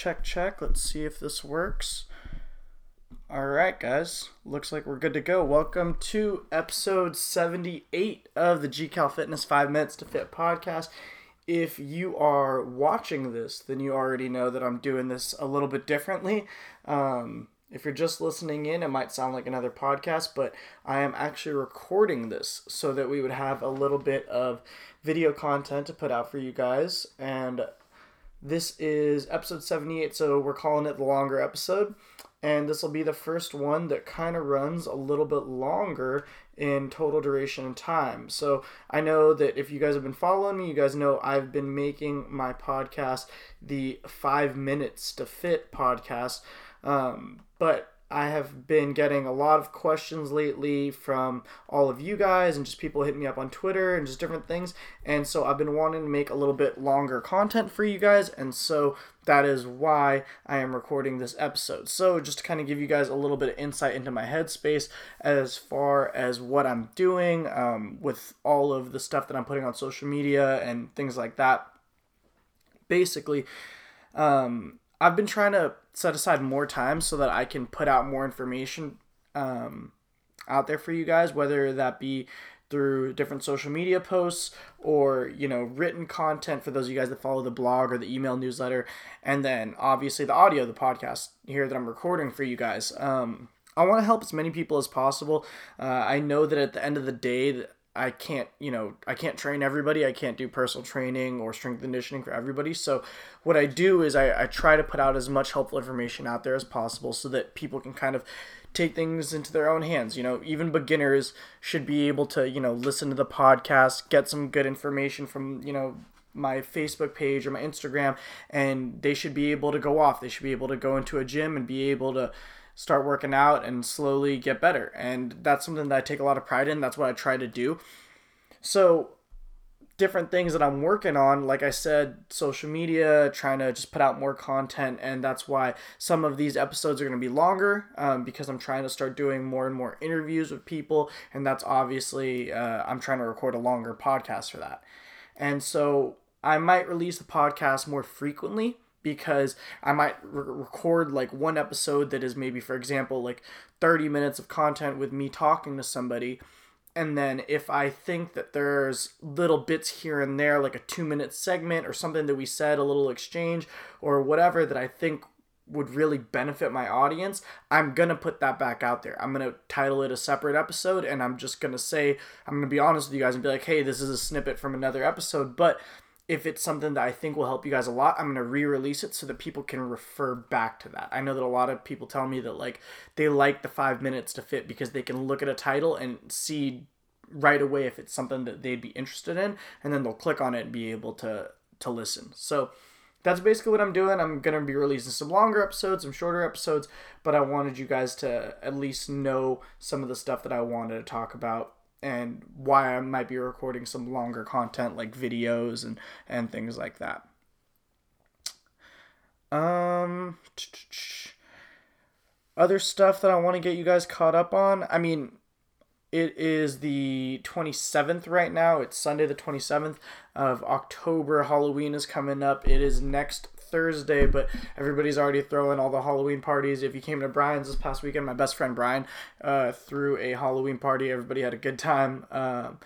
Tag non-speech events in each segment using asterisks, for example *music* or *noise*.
check, check. Let's see if this works. All right, guys. Looks like we're good to go. Welcome to episode 78 of the GCal Fitness 5 Minutes to Fit podcast. If you are watching this, then you already know that I'm doing this a little bit differently. Um, if you're just listening in, it might sound like another podcast, but I am actually recording this so that we would have a little bit of video content to put out for you guys. And this is episode 78, so we're calling it the longer episode. And this will be the first one that kind of runs a little bit longer in total duration and time. So I know that if you guys have been following me, you guys know I've been making my podcast the Five Minutes to Fit podcast. Um, but I have been getting a lot of questions lately from all of you guys and just people hitting me up on Twitter and just different things. And so I've been wanting to make a little bit longer content for you guys. And so that is why I am recording this episode. So just to kind of give you guys a little bit of insight into my headspace as far as what I'm doing um, with all of the stuff that I'm putting on social media and things like that. Basically, um, I've been trying to set aside more time so that I can put out more information um, out there for you guys, whether that be through different social media posts or you know written content for those of you guys that follow the blog or the email newsletter and then obviously the audio the podcast here that i'm recording for you guys. Um, i want to help as many people as possible. Uh, i know that at the end of the day I can't, you know, I can't train everybody. I can't do personal training or strength conditioning for everybody. So, what I do is I, I try to put out as much helpful information out there as possible so that people can kind of take things into their own hands. You know, even beginners should be able to, you know, listen to the podcast, get some good information from, you know, my Facebook page or my Instagram, and they should be able to go off. They should be able to go into a gym and be able to start working out and slowly get better. And that's something that I take a lot of pride in. That's what I try to do. So, different things that I'm working on, like I said, social media, trying to just put out more content. And that's why some of these episodes are going to be longer um, because I'm trying to start doing more and more interviews with people. And that's obviously, uh, I'm trying to record a longer podcast for that. And so, I might release the podcast more frequently because I might re- record like one episode that is maybe, for example, like 30 minutes of content with me talking to somebody. And then if I think that there's little bits here and there, like a two minute segment or something that we said, a little exchange or whatever that I think would really benefit my audience, I'm gonna put that back out there. I'm gonna title it a separate episode and I'm just gonna say, I'm gonna be honest with you guys and be like, hey, this is a snippet from another episode, but if it's something that I think will help you guys a lot, I'm going to re-release it so that people can refer back to that. I know that a lot of people tell me that like they like the 5 minutes to fit because they can look at a title and see right away if it's something that they'd be interested in and then they'll click on it and be able to to listen. So that's basically what I'm doing. I'm going to be releasing some longer episodes, some shorter episodes, but I wanted you guys to at least know some of the stuff that I wanted to talk about and why I might be recording some longer content like videos and and things like that. Um other stuff that I want to get you guys caught up on. I mean, it is the 27th right now. It's Sunday the 27th of October. Halloween is coming up. It is next Thursday, but everybody's already throwing all the Halloween parties. If you came to Brian's this past weekend, my best friend Brian uh, threw a Halloween party. Everybody had a good time. Um,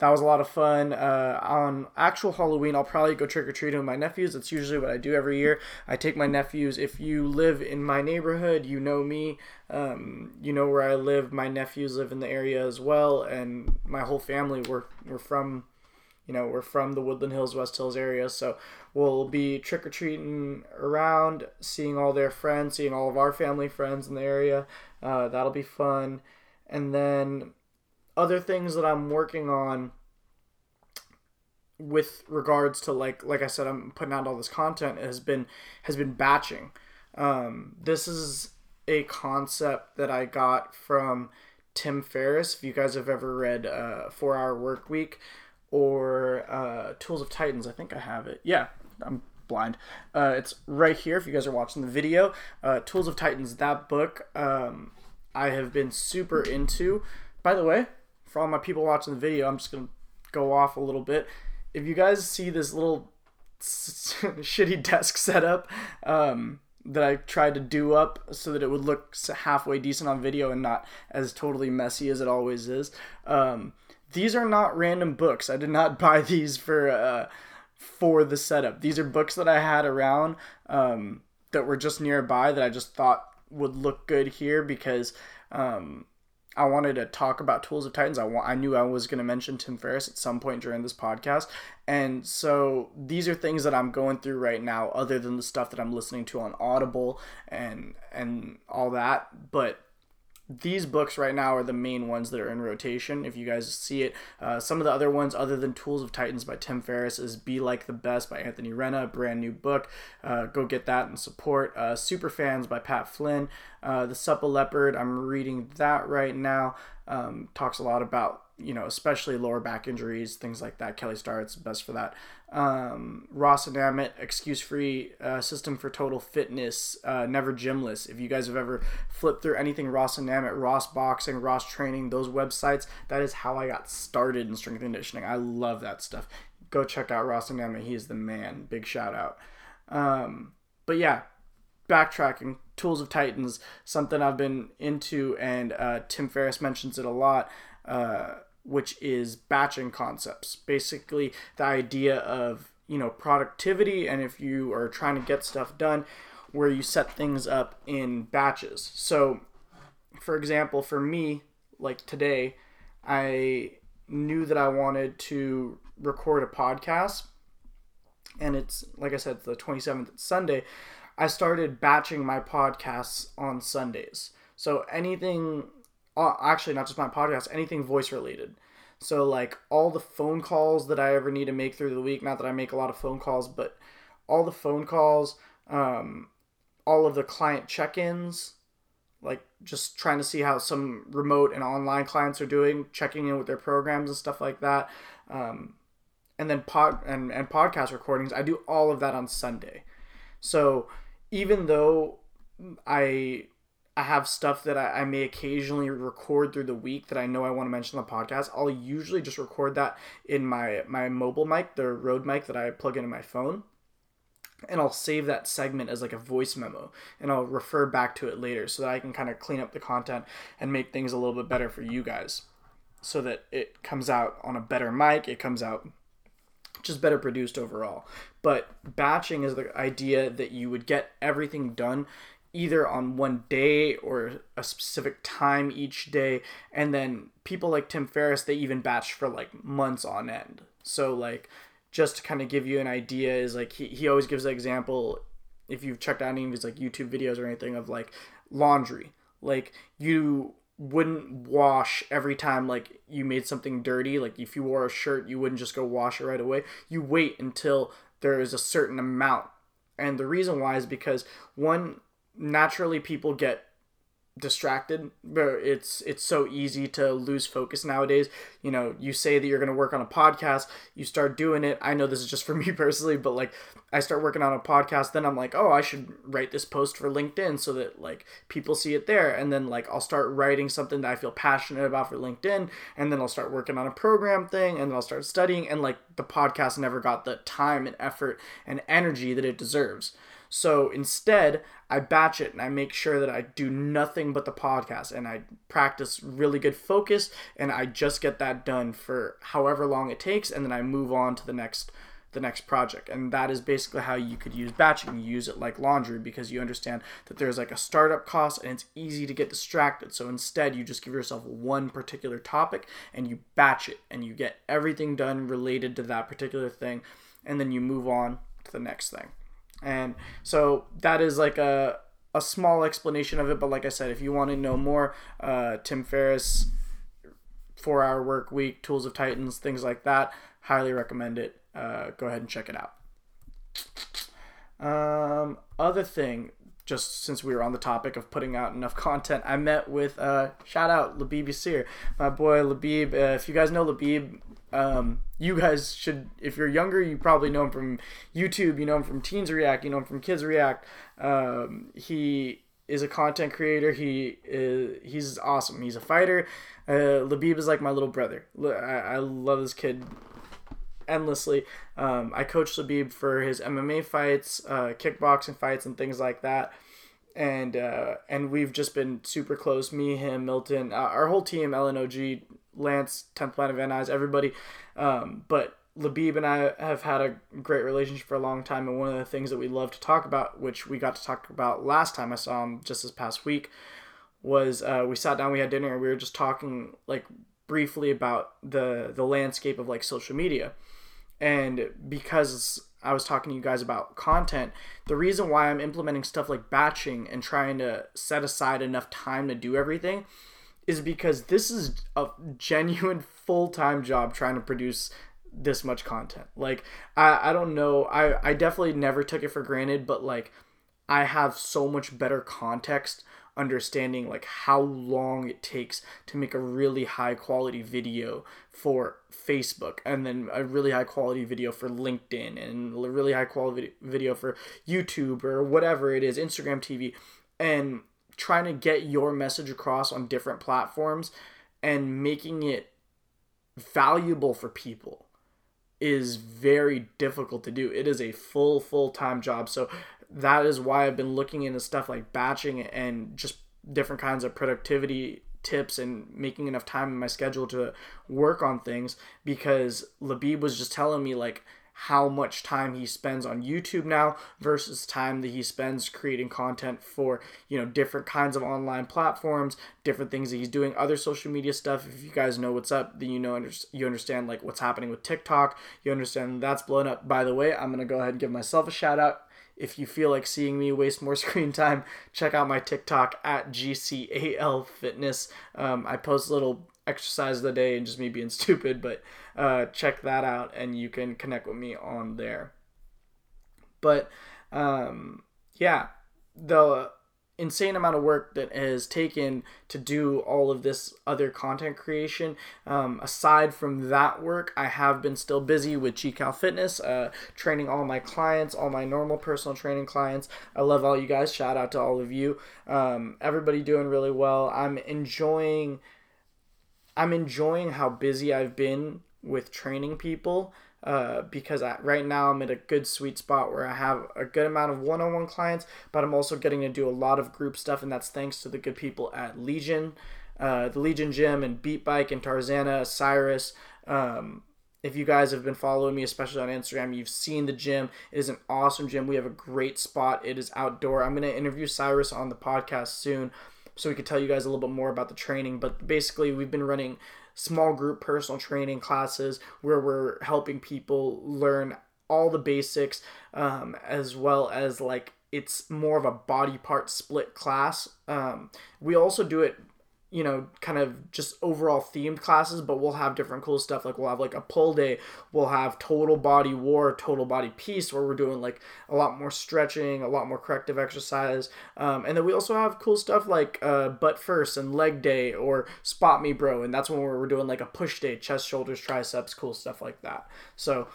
that was a lot of fun. Uh, on actual Halloween, I'll probably go trick or treating with my nephews. That's usually what I do every year. I take my nephews. If you live in my neighborhood, you know me. Um, you know where I live. My nephews live in the area as well, and my whole family. We're we're from you know, we're from the Woodland Hills, West Hills area, so we'll be trick or treating around, seeing all their friends, seeing all of our family friends in the area. Uh, that'll be fun. And then other things that I'm working on with regards to like like I said, I'm putting out all this content has been has been batching. Um, this is a concept that I got from Tim Ferriss. If you guys have ever read uh, Four Hour Work Week, or uh, Tools of Titans. I think I have it. Yeah, I'm blind. Uh, it's right here if you guys are watching the video. Uh, Tools of Titans, that book um, I have been super into. By the way, for all my people watching the video, I'm just going to go off a little bit. If you guys see this little *laughs* shitty desk setup um, that I tried to do up so that it would look halfway decent on video and not as totally messy as it always is. Um, these are not random books. I did not *laughs* buy these for uh, for the setup. These are books that I had around um, that were just nearby that I just thought would look good here because um, I wanted to talk about Tools of Titans. I, wa- I knew I was going to mention Tim Ferriss at some point during this podcast. And so these are things that I'm going through right now, other than the stuff that I'm listening to on Audible and and all that. But these books right now are the main ones that are in rotation. If you guys see it, uh, some of the other ones, other than Tools of Titans by Tim Ferriss, is Be Like the Best by Anthony Renna, brand new book. Uh, go get that and support. Uh, Super Fans by Pat Flynn. Uh, the Supple Leopard, I'm reading that right now. Um, talks a lot about you know, especially lower back injuries, things like that. Kelly Starrett's best for that. Um, Ross Enamait, excuse free uh, system for total fitness, uh, never gymless. If you guys have ever flipped through anything Ross Enamait, Ross Boxing, Ross Training, those websites, that is how I got started in strength conditioning. I love that stuff. Go check out Ross Enamait. He is the man. Big shout out. Um, but yeah, backtracking, Tools of Titans, something I've been into, and uh, Tim Ferriss mentions it a lot. Uh, which is batching concepts. Basically, the idea of, you know, productivity and if you are trying to get stuff done where you set things up in batches. So, for example, for me, like today, I knew that I wanted to record a podcast and it's like I said, the 27th it's Sunday. I started batching my podcasts on Sundays. So anything uh, actually not just my podcast, anything voice related. So like all the phone calls that I ever need to make through the week, not that I make a lot of phone calls, but all the phone calls, um, all of the client check-ins, like just trying to see how some remote and online clients are doing, checking in with their programs and stuff like that. Um, and then pod and, and podcast recordings, I do all of that on Sunday. So even though I I have stuff that I, I, may occasionally record through the week that I know I want to mention on the podcast. I'll usually just record that in my my mobile mic, the Rode mic that I plug into my phone. And I'll save that segment as like a voice memo and I'll refer back to it later so that I can kind of clean up the content and make things a little bit better for you guys so that it comes out on a better mic, it comes out just better produced overall. But batching is the idea that you would get everything done either on one day or a specific time each day. And then people like tim ferriss they even batch for like months on end. So like just to kind of give you an idea is like he, he always gives an example if you've checked out any of his like youtube videos or anything of like laundry. Like you wouldn't wash every time like you made something dirty. Like if you wore a shirt you wouldn't just go wash it right away. You wait until there is a certain amount. And the reason why is because one naturally people get distracted but it's it's so easy to lose focus nowadays. You know you say that you're going to work on a podcast you start doing it. I know this is just for *laughs* me personally but like i start working on a podcast then i'm like oh i should write this post for linkedin so that like people see it there. And then like i'll start writing something that i feel passionate about for linkedin and then i'll start working on a program thing and then i'll start studying and like the podcast never got the time and effort and energy that it deserves so instead, I batch it and I make sure that I do nothing but the podcast and I practice really good focus and I just get that done for however long it takes and then I move on to the next the next project. And that is basically how you could use batching. You use it like laundry because you understand that there's like a startup cost and it's easy to get distracted. So instead, you just give yourself one particular topic and you batch it and you get everything done related to that particular thing and then you move on to the next thing. And so that is like a a small explanation of it. But like I said, if you want to know more, uh, Tim Ferriss, Four Hour Work Week, Tools of Titans, things like that, highly recommend it. Uh, go ahead and check it out. Um, other thing, just since we were on the topic of putting out enough *laughs* content, I met with uh, shout out Labib Yasir, my boy Labib. Uh, if you guys know Labib, um, you guys should, if you're younger, you probably know him from YouTube. You know him from Teens React. You know him from Kids React. Um, he is a content creator. He is he's awesome. He's a fighter. Uh, Labib is like my little brother. I, I love this kid endlessly. Um, I coach Labib for his MMA fights, uh, kickboxing fights, and things like that. And uh, and we've just been super close. Me, him, Milton, uh, our whole team, LNOG, Lance, 10th Planet Van Nuys, everybody. Um, but Labib and I have had a great relationship for a long time, and one of the things that we love to talk about, which we got to talk about last time I saw him just this past week, was uh, we sat down, we had dinner, and we were just talking like briefly about the the landscape of like social media, and because I was talking to you guys about content, the reason why I'm implementing stuff like batching and trying to set aside enough time to do everything is because this is a genuine full time job trying to produce this much content. Like I, I don't know. I, I definitely never took it for granted, but like I have so much better context understanding like how long it takes to make a really high quality video for Facebook and then a really high quality video for LinkedIn and a really high quality video for YouTube or whatever it is, Instagram TV and trying to get your message across on different platforms and making it valuable for people is very difficult to do. It is a full full time job. So that is why I've been looking into stuff like batching and just different kinds of productivity tips and making enough time in my schedule to work on things because Labib was just telling me like how much time he spends on YouTube now versus time that he spends creating content for, you know, different kinds of online platforms, different things that he's doing, other social media stuff. If you guys know what's up, then you know you understand like what's happening with TikTok. You understand that's blown up. By the way, I'm going to go ahead and give myself a shout out. If you feel like seeing me waste more *laughs* screen time, check out my TikTok at GCAL Fitness. Um, I post little exercise of the day and just me being *laughs* stupid, but uh, check that out and you can connect with me on there. But um, yeah, the insane amount of work that has taken to do all of this other content creation. Um, aside from that work, I have been still busy with GCal Fitness, uh, training all my clients, all my normal personal training clients. I love all you guys. Shout out to all of you. Um, everybody doing really well. I'm enjoying I'm enjoying how busy I've been with training people uh, because I, right now I'm at a good sweet spot where I have a good amount of one-on-one clients, but I'm also getting to do a lot of group stuff, and that's thanks to the good people at Legion, uh, the Legion Gym, and Beat Bike, and Tarzana, Cyrus. Um, if you guys have been following me, especially on Instagram, you've seen the gym. It is an awesome gym. We have a great spot. It is outdoor. I'm going to interview Cyrus on the podcast soon so we could tell you guys a little bit more about the training. But basically, we've been running small group personal training classes where we're helping people learn all the basics um, as well as like it's more of a body part split class. Um, we also do it you know, kind of just overall themed classes, but we'll have different cool stuff. Like we'll have like a pull day, we'll have total body war, total body peace, where we're doing like a lot more stretching, a lot more corrective exercise, um, and then we also have cool stuff like uh, butt first and leg day or spot me bro, and that's when we're doing like a push day, chest, shoulders, triceps, cool stuff like that. So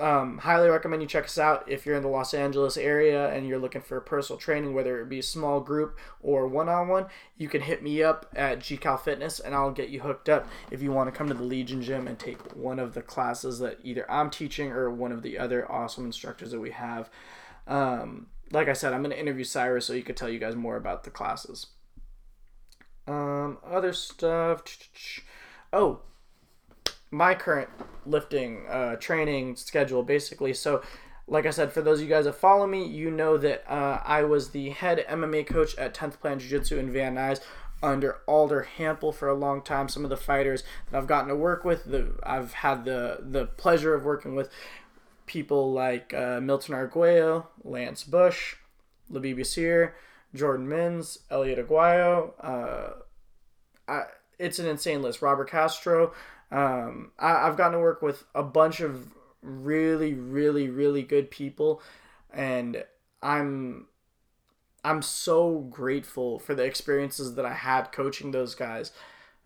um, highly recommend you check us out if you're in the Los Angeles area and you're looking for personal training, whether it be a small group or one on one. You can hit me up at GCal Fitness and I'll get you hooked up if you want to come to the Legion Gym and take one of the classes that either I'm teaching or one of the other awesome instructors that we have. Um, like I said, I'm going to interview Cyrus so he could tell you guys more about the classes. Um, other stuff. Oh, my current lifting uh, training schedule basically. So, like I said, for those of you guys that follow me, you know that uh, I was the head MMA coach at 10th Planet Jiu Jitsu in Van Nuys under Alder Hampel for a long time. Some of the fighters that I've gotten to work with, the, I've had the, the pleasure of working with people like uh, Milton Arguello, Lance Bush, Labib Yasir, Jordan Mins, Elliot Aguayo. Uh, I, it's an insane list. Robert Castro. Um, I, I've gotten to work with a bunch of really, really, really good people, and I'm I'm so grateful for the experiences that I had coaching those guys,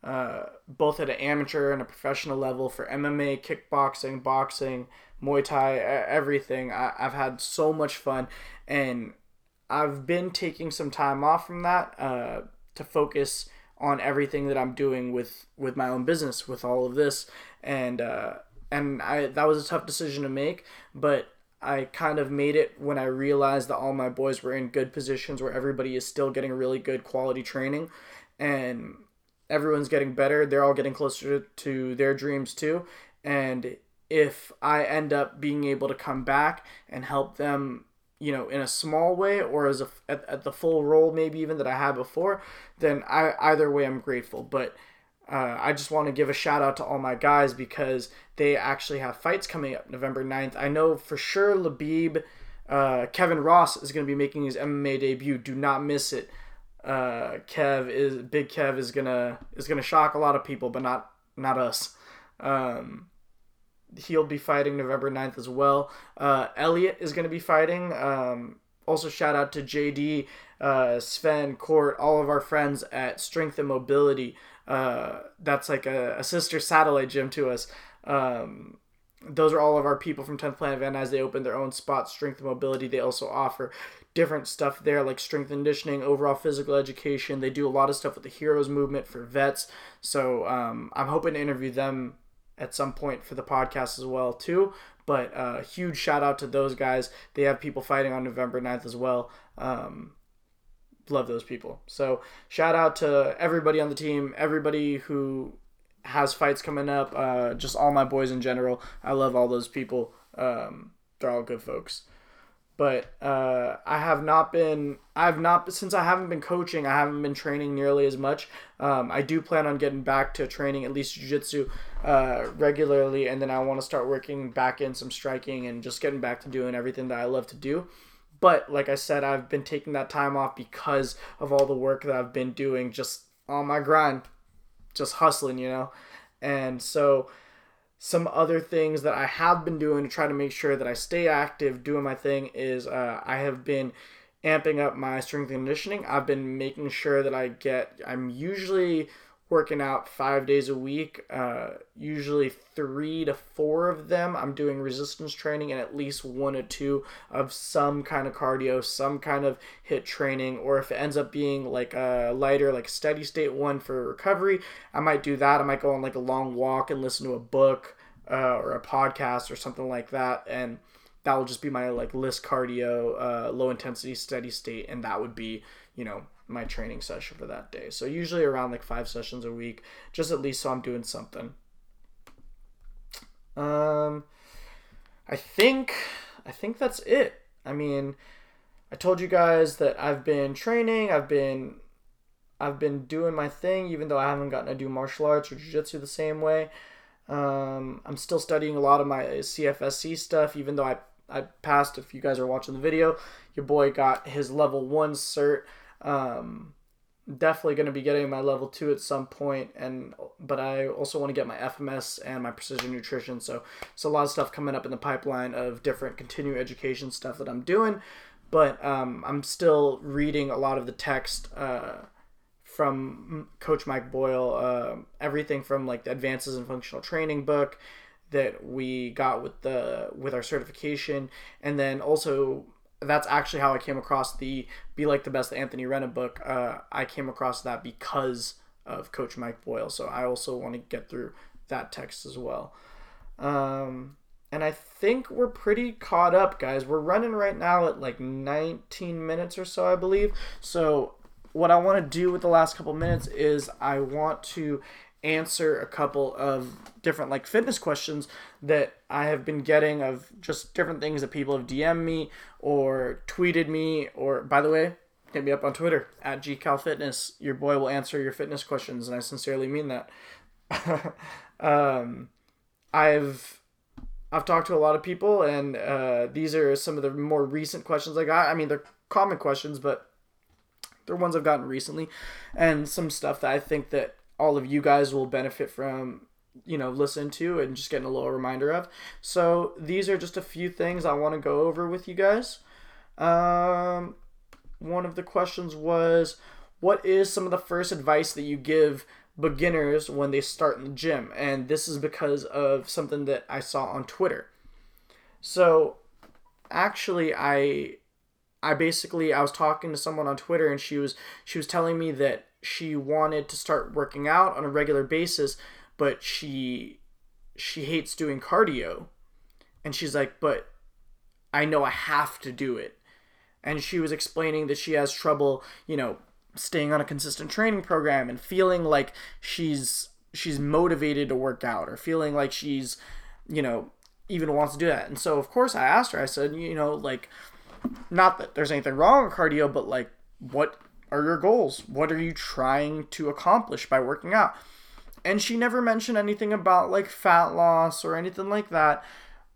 uh, both at an amateur and a professional level for MMA, kickboxing, boxing, Muay Thai, everything. I, I've had so much fun, and I've been taking some time off from that uh, to focus on everything that I'm doing with with my own business with all of this and uh, and I that was a tough decision to make, but I kind of made it when I realized that all my boys were in good positions where everybody is still getting really good quality training and everyone's getting better. They're all getting closer to their dreams too. And if I end up being able to come back and help them, you know, in a small way or as a at, at the full role maybe even that I had before, then I either way I'm grateful. But uh, I just want to give a shout out to all my guys because they actually have fights coming up November 9th. I know for sure Labib, uh, Kevin Ross is going to be making his MMA debut. Do not miss it. Uh, Kev is Big Kev is gonna is gonna shock a lot of people, but not not us. Um, he'll be fighting November 9th as well. Uh, Elliot is going to be fighting. Um, also, shout out to JD, uh, Sven, Court, all of our friends at Strength and Mobility. Uh, that's like a, a, sister satellite gym to us. Um, those are all of our people from 10th Planet Van as they open their own spot, Strength and Mobility. They also offer different stuff there like strength conditioning, overall physical education. They do a lot of stuff with the Heroes movement for vets. So um, I'm hoping to interview them at some point for the podcast as well too. But uh, huge shout out to those guys. They have people fighting on November 9th as well. Um, love those people. So shout out to everybody on the team, everybody who has fights coming up, uh, just all my boys in general. I love all those people. Um, they're all good folks. But uh, I have not been. I've not since I haven't been coaching. I haven't been training nearly as much. Um, I do plan on getting back to training at least jiu-jitsu uh, regularly, and then I want to start working back in some striking and just getting back to doing everything that I love to do. But like I said, I've been taking that time off because of all the work that I've been doing just on my grind, just hustling, you know? And so some other things that I have been doing to try to make sure that I stay active doing my thing is uh, I have been amping up my strength and conditioning. I've been making sure that I get, I'm usually working out five days a week. Uh, usually three to four of them, I'm doing resistance training, and at least one or two of some kind of cardio, some kind of HIIT training. Or if it ends up being like a lighter, like steady state one for recovery, I might do that. I might go on like a long walk and listen to a book uh, or a podcast or something like that, and that will just be my like LISS cardio, uh, low intensity, steady state, and that would be you know my training session for that day. So usually around like five sessions a week, just at least so I'm doing something. Um, I think I think that's it. I mean, I told you guys that I've been training. I've been I've been doing my thing, even though I haven't gotten to do martial arts or jiu-jitsu the same way. Um, I'm still studying a lot of my CFSC stuff, even though I I passed. If you guys are watching the video, your boy got his level one cert. Um, definitely going to be getting my level two at some point, and but I also want to get my FMS and my precision nutrition. So it's a lot of stuff coming up in the pipeline of different continuing education stuff that I'm doing. But um, I'm still reading a lot of the text uh, from Coach Mike Boyle. Uh, everything from like the Advances in Functional Training book that we got with the with our certification, and then also that's actually how I came across the Be Like the Best Anthony Renna book. Uh, I came across that because of Coach Mike Boyle. So I also want to get through that text as well. Um, and I think we're pretty caught up, guys. We're running right now at like 19 minutes or so, I believe. So what I want to do with the last couple minutes is I want to answer a couple of different like fitness questions that I have been getting of just different things that people have DM'd me or tweeted me or by the way, hit me up on Twitter at gcalfitness. Your boy will answer your fitness questions and I sincerely mean that. *laughs* um, I've I've talked to a lot of people and uh, these are some of the more recent questions I got. I mean, they're common questions, but they're ones I've gotten recently and some stuff that I think that all of you guys will benefit from you know listen to and just getting a little reminder of. So these are just a few things i want to go over with you guys. Um, one of the questions was what is some of the first advice that you give beginners when they start in the gym? And this is because of something that i saw on twitter. So actually i i basically i was talking to someone on twitter and she was she was telling me that she wanted to start working out on a regular basis, but she she hates doing cardio. And she's like, but I know I have to do it. And she was explaining that she has trouble, you know, staying on a consistent training program and feeling like she's she's motivated to work out or feeling like she's, you know, even wants to do that. And so of course I asked her, I said, you know, like not that there's anything wrong with cardio, but like what are your goals? What are you trying to accomplish by working out? And she never mentioned anything about like fat loss or anything like that.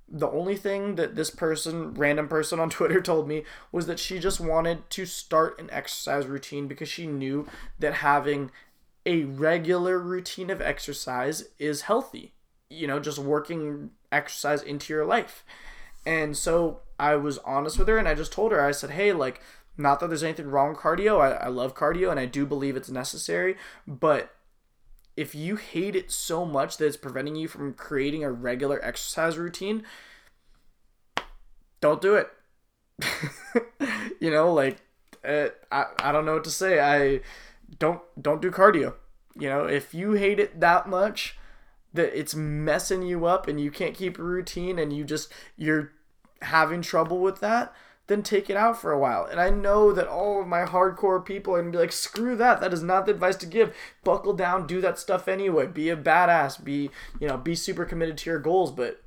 The only thing that this person, random person on *laughs* Twitter, told me was that she just wanted to start an exercise routine because she knew that having a regular routine of exercise is healthy. You know, just working exercise into your life. And so I was honest with her and I just told her, I said, hey, like, not that there's anything wrong with cardio. I, I love cardio and I do believe it's necessary. But if you hate it so much that it's preventing you from creating a regular exercise routine, don't do it. *laughs* you know, like, uh, I, I don't know what to say. I don't don't do cardio. You know, if you hate it that much that it's messing you up and you can't keep a routine and you just you're having trouble with that, then take it out for a while. And I know that all of my hardcore people are gonna be like, screw that. That is not the advice to give. Buckle down, do that stuff anyway. Be a badass. Be you know, be super committed to your goals. But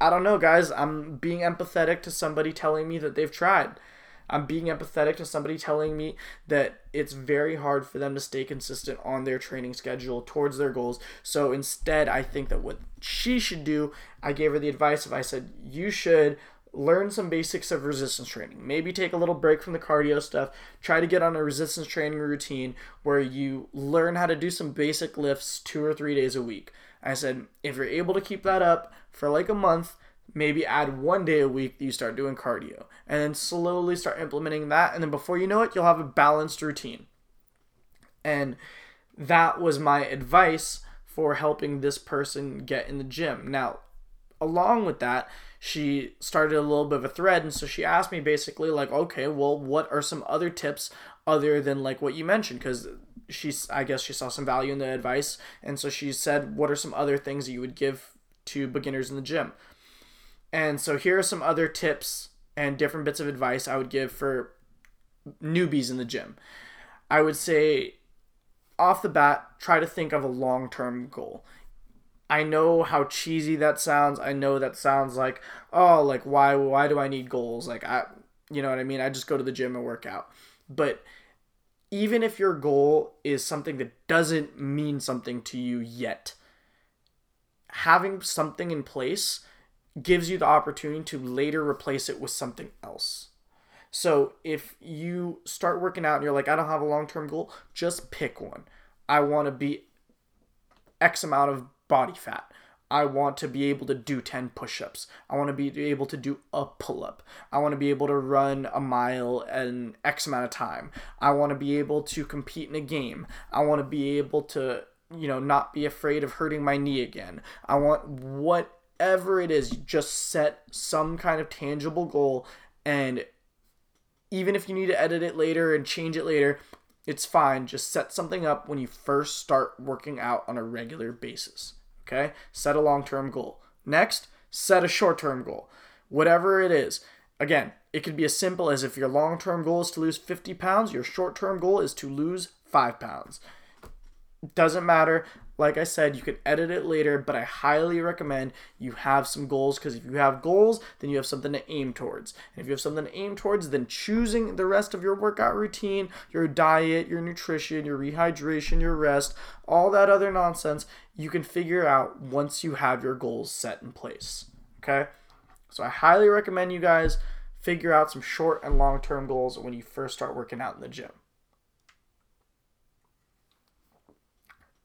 I don't know, guys. I'm being empathetic to somebody telling me that they've tried. I'm being empathetic to somebody telling me that it's very hard for them to stay consistent on their training schedule towards their goals. So instead, I think that what she should do, I gave her the advice of I said, you should learn some basics of resistance training. Maybe take a little break from the cardio stuff. Try to get on a resistance training routine where you learn how to do some basic lifts two or three days a week. I said, if you're able to keep that up for like a month, maybe add one day a week that you start doing cardio and then slowly start implementing that and then before you know it you'll have a balanced routine and that was my advice for helping this person get in the gym now along with that she started a little bit of a thread and so she asked me basically like okay well what are some other tips other than like what you mentioned because she's i guess she saw some value in the advice and so she said what are some other things that you would give to beginners in the gym and so here are some other tips and different bits of advice I would give for newbies in the gym. I would say off the bat, try to think of a long term goal. I know how cheesy that sounds. I know that sounds like, oh, like why why do I need goals? Like I you know what I mean? I just go to the gym and work out. But even if your goal is something that doesn't mean something to you yet, having something in place gives you the opportunity to later replace it with something else. So if you start working out and you're like, I don't have a long term goal, just pick one. I want to be X amount of body fat. I want to be able to do 10 push ups. I want to be able to do a pull up. I want to be able to run a mile in X amount of time. I want to be able to compete in a game. I want to be able to, you know, not be afraid of hurting my knee again. I want whatever it is, just set some kind of tangible goal and even if you need to edit it later and change it later, it's fine. Just set something up when you first start working out on a regular basis. Okay? Set a long term goal. Next, set a short term goal. Whatever it is. Again, it could be as simple as if your long term goal is to lose 50 pounds, your short term goal is to lose 5 pounds. Doesn't matter. Like I said, you can edit it later, but I highly recommend you have some goals because if you have goals, then you have something to aim towards. And if you have something to aim towards, then choosing the rest of your workout routine, your diet, your nutrition, your rehydration, your rest, all that other nonsense, you can figure out once you have your goals set in place. Okay? So I highly recommend you guys figure out some short and long term goals when you first start working out in the gym.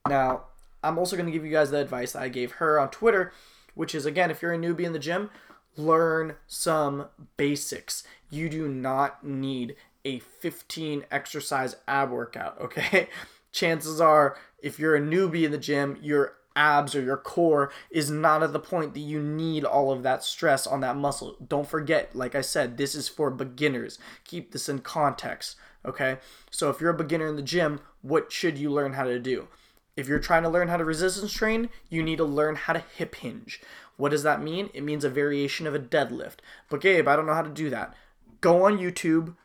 Now, I'm also going to give you guys the advice I gave her on Twitter, which is again, if you're a newbie in the gym, learn some basics. You do not need a 15 exercise ab workout, *laughs* okay? Chances are, if you're a newbie in the gym, your abs or your core is not at the point that you need all of that stress on that muscle. Don't forget, like I said, this is for beginners. Keep this in context, okay? So if you're a beginner in the gym, what should you learn how to do? If you're trying to learn how to resistance train, you need to learn how to hip hinge. What does that mean? It means a variation of a deadlift. But Gabe, I don't know how to do that. Go on YouTube,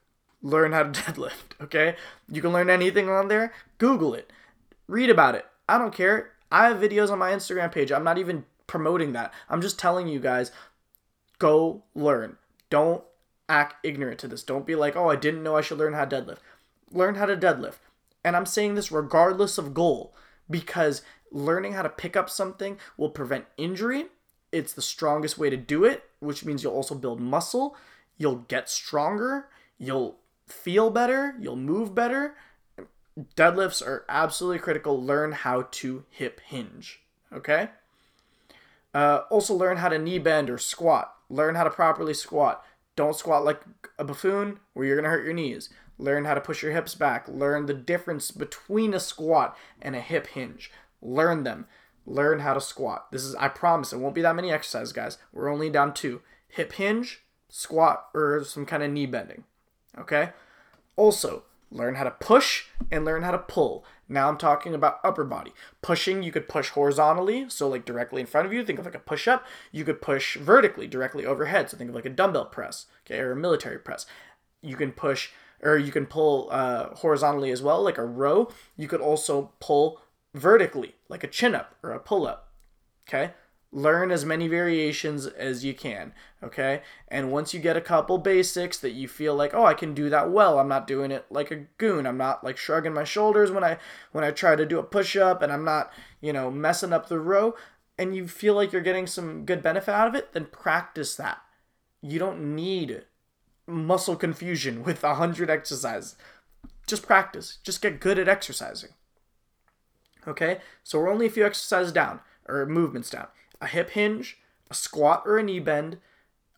learn how to *laughs* deadlift, okay? You can learn anything on there. Google it. Read about it. I don't care. I have videos on my Instagram page. I'm not even promoting that. I'm just telling you guys go learn. Don't act ignorant to this. Don't be like, "Oh, I didn't know I should learn how to deadlift." Learn how to deadlift. And I'm saying this regardless of goal because learning how to pick up something will prevent injury. It's the strongest way to do it, which means you'll also build muscle, you'll get stronger, you'll feel better, you'll move better. Deadlifts are absolutely critical. Learn how to hip hinge. Okay? Uh, also, learn how to knee bend or squat. Learn how to properly squat. Don't squat like a buffoon where you're going to hurt your knees. Learn how to push your hips back. Learn the difference between a squat and a hip hinge. Learn them. Learn how to squat. This is, I promise, it won't be that many exercises, guys. We're only down two hip hinge, squat, or some kind of knee bending. Okay? Also, learn how to push and learn how to pull. Now I'm talking about upper body. Pushing, you could push horizontally, so like directly in front of you, think of like a push up. You could push vertically, directly overhead, so think of like a dumbbell press, okay, or a military press. You can push or you can pull uh, horizontally as well, like a row. You could also pull vertically, like a chin up or a pull up. Okay? Learn as many variations as you can. Okay? And once you get a couple basics that you feel like, oh, I can do that well, I'm not doing it like a goon. I'm not like shrugging my shoulders when I when I try to do a push up, and I'm not, you know, messing up the row. And you feel like you're getting some good benefit out of it, then practice that. You don't need muscle confusion with a hundred exercises. Just practice. Just get good at exercising. Okay, so we're only a few exercises down or movements down. A hip hinge, a squat or a knee bend,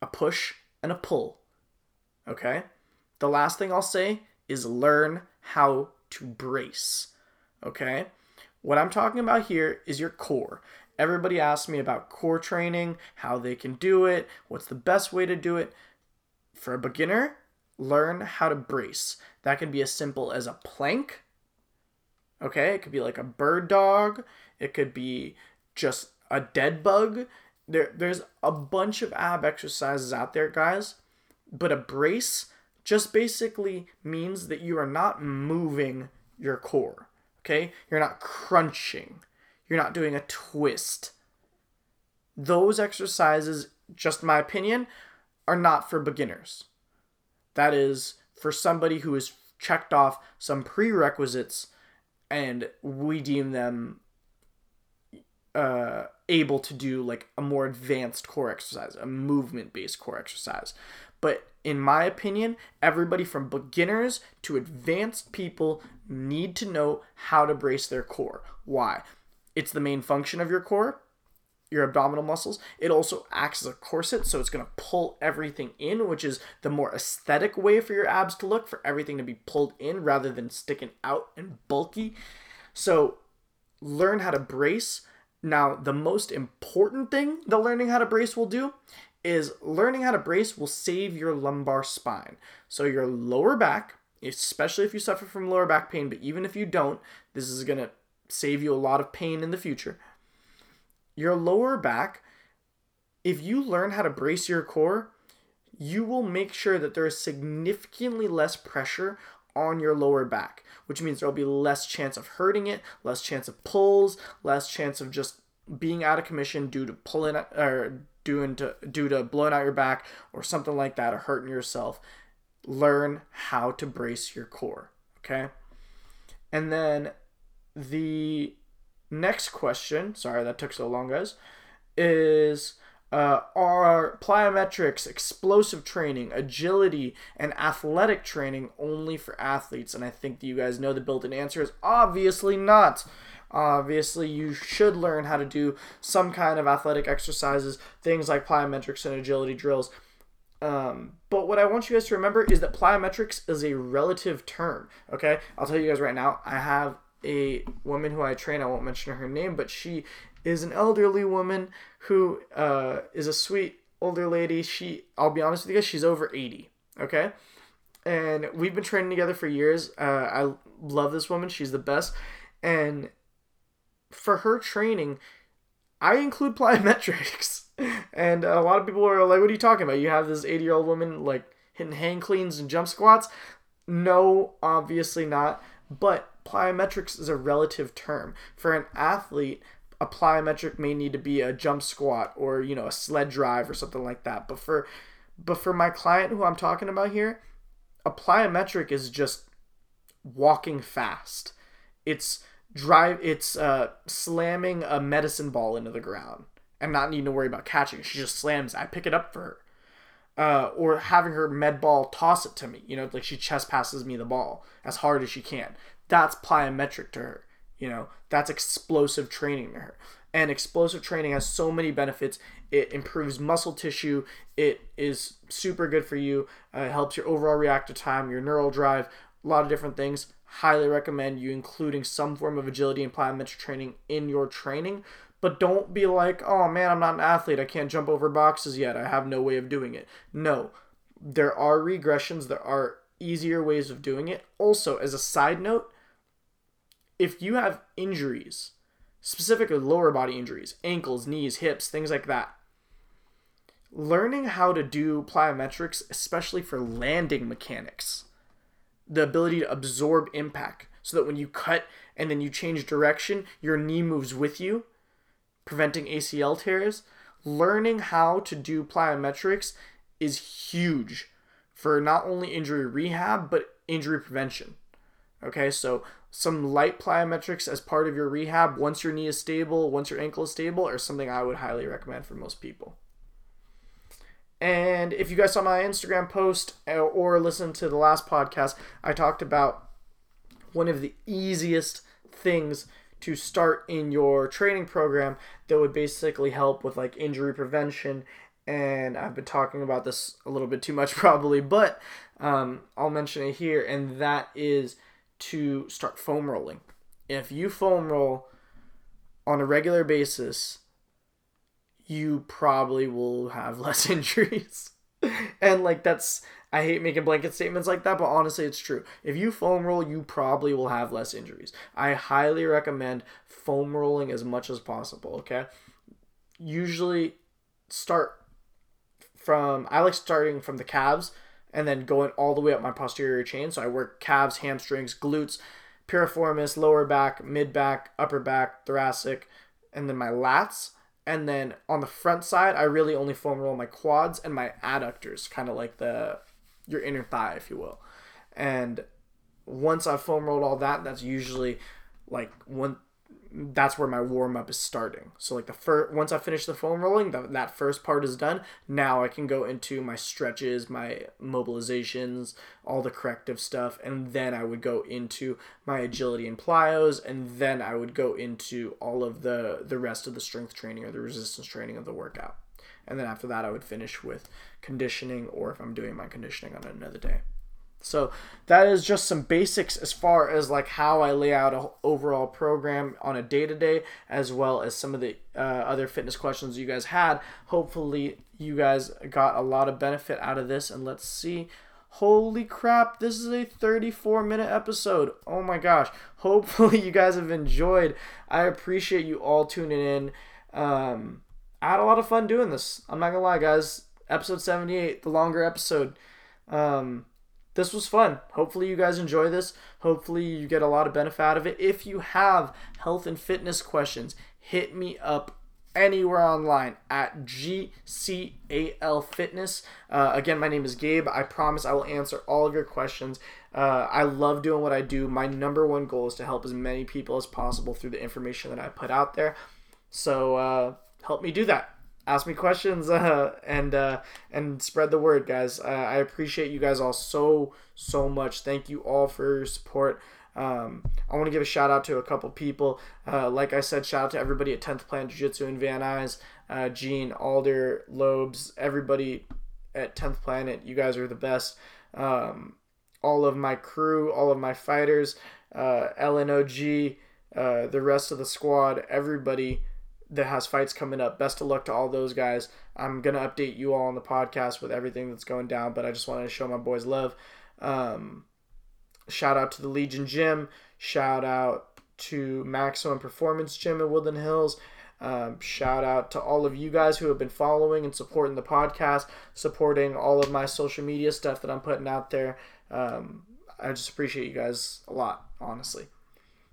a push, and a pull. Okay? The last thing I'll say is learn how to brace. Okay? What I'm talking about here is your core. Everybody asks me about core training, how they can do it, what's the best way to do it. For a beginner, learn how to brace. That can be as simple as a plank. Okay, it could be like a bird dog. It could be just a dead bug. There, there's a bunch of ab exercises out there, guys. But a brace just basically means that you are not moving your core. Okay? You're not crunching. You're not doing a twist. Those exercises, just my opinion, are not for beginners. That is for somebody who has checked off some prerequisites and we deem them uh, able to do like a more advanced core exercise, a movement based core exercise. But in my opinion, everybody from beginners to advanced people need to know how to brace their core. Why? It's the main function of your core your abdominal muscles. It also acts as a corset, so it's going to pull everything in, which is the more aesthetic way for your abs to look, for everything to be pulled in rather than sticking out and bulky. So, learn how to brace. Now, the most important thing that learning how to brace will do is learning how to brace will save your lumbar spine. So, your lower back, especially if you suffer from lower back pain, but even if you don't, this is going to save you a lot of pain in the future your lower back, if you learn how to brace your core, you will make sure that there is significantly less pressure on your lower back, which means there'll be less chance of hurting it, less chance of pulls, less chance of just being out of commission due to pulling or doing to due to blowing out your back or something like that or hurting yourself. Learn how to brace your core, okay? And then the Next question, sorry that took so long, guys, is uh, are plyometrics, explosive training, agility, and athletic training only for athletes? And I think that you guys know the built in answer is obviously not. Obviously, you should learn how to do some kind of athletic exercises, things like plyometrics and agility drills. Um, but what I want you guys to remember is that plyometrics is a relative term. Okay, I'll tell you guys right now. I have a woman who I train. I won't mention her name, but she is an elderly woman who uh, is a sweet older lady. She, I'll be honest with you guys, she's over 80. Okay. And we've been training together for years. Uh, I love this woman. She's the best. And for her training, I include *laughs* plyometrics. And a lot of people are like, what are you talking about? You have this 80 year old woman like hitting hang cleans and jump squats. No, obviously not. But plyometrics is a relative term. For an athlete, a plyometric may need to be a jump squat or, you know, a sled drive or something like that. But for but for my client who I'm talking about here, a plyometric is just walking fast. It's drive it's uh slamming a medicine ball into the ground and not needing to worry about catching. She just slams. I pick it up for her. Uh, or having her med ball toss it to me. You know, like she chest passes me the ball as hard as she can. That's plyometric to her. You know, that's explosive training to her. And explosive training has so many benefits. It improves muscle tissue. It is super good for you. Uh, it helps your overall reactive time, your neural drive, a lot of different things. Highly recommend you including some form of agility and plyometric training in your training but don't be like, oh man, I'm not an athlete. I can't jump over boxes yet. I have no way of doing it. No, there are regressions, there are easier ways of doing it. Also, as a side note, if you have injuries, specifically lower body injuries, ankles, knees, hips, things like that, learning how to do plyometrics, especially for landing mechanics, the ability to absorb impact so that when you cut and then you change direction, your knee moves with you preventing ACL tears, learning how to do plyometrics is huge for not only injury rehab but injury prevention. Okay, so some light plyometrics as part of your rehab once your knee is stable, once your ankle is stable, are something I would highly recommend for most people. And if you guys saw my Instagram post or listened to the last podcast, I talked about one of the easiest things to start in your training program that would basically help with like injury prevention. And I've been talking about this a little bit too much *laughs* probably, but um, I'll mention it here, and that is to start foam rolling. If you foam roll on a regular basis, you probably will have *laughs* less injuries. and like that's I hate making blanket statements like that, but honestly, it's true. If you foam roll, you probably will have less injuries. I highly recommend foam rolling as much as possible, okay? Usually start from, I like starting from the calves and then going all the way up my posterior chain. So I work calves, hamstrings, glutes, piriformis, lower back, mid back, upper back, thoracic, and then my lats. And then on the front side, I really only foam roll my quads and my adductors, kind of like the your inner thigh, if you will. And once I've foam rolled all that, that's usually like one. That's where my warm up is starting. So like the first, once I finish the foam rolling, that that first part is done. Now I can go into my stretches, my mobilizations, all the corrective stuff, and then I would go into my agility and plyos, and then I would go into all of the the rest of the strength training or the resistance training of the workout and then after that I would finish with conditioning or if I'm doing my conditioning on another day. So that is just some basics as far as like how I lay out a overall program on a day to day, as well as some of the uh, other fitness questions you guys had. Hopefully, you guys got a lot of benefit out of this. And let's see. Holy crap, this is a 34 minute episode. Oh my gosh. Hopefully, *laughs* you guys have enjoyed. I appreciate you all tuning in. Um, I had a lot of fun doing this. I'm not gonna lie, guys. Episode 78, the longer episode. Um, this was fun. Hopefully, you guys enjoy this. Hopefully, you get a lot of benefit out of it. If you have health and fitness questions, hit me up anywhere online at GCAL Fitness. Uh, again, my name is Gabe. I promise I will answer all of your questions. Uh, I love doing what I do. My number one goal is to help as many people as possible through the information that I put out there. So, uh, help me do that. Ask me questions *laughs* uh, and uh, and spread the word, guys. Uh, I appreciate you guys all so so much. Thank you all for your support. Um, I want to give a shout out to a couple people. Uh, like I said, shout out to everybody at 10th Planet Jiu Jitsu in Van Nuys, uh, Gene, Alder, Lobes, everybody at 10th Planet. You guys are the best. Um, all of my crew, all of my fighters, uh, LNOG, the rest of the squad, everybody that has fights coming up. Best of luck to all those guys. I'm gonna update you all on the podcast with everything that's going down, but I just wanted to show my boys love. Um, shout out to the Legion Gym. Shout out to Maximum Performance Gym in Woodland Hills. Um, shout out to all of you guys who have been following and supporting the podcast, supporting all of my social media stuff that I'm putting out there. Um, I just appreciate you guys a lot, honestly.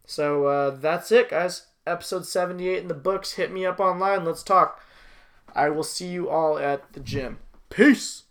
So uh, that's it, guys. Episode 78 in the books. Hit me up online. Let's talk. I will see you all at the gym. Peace.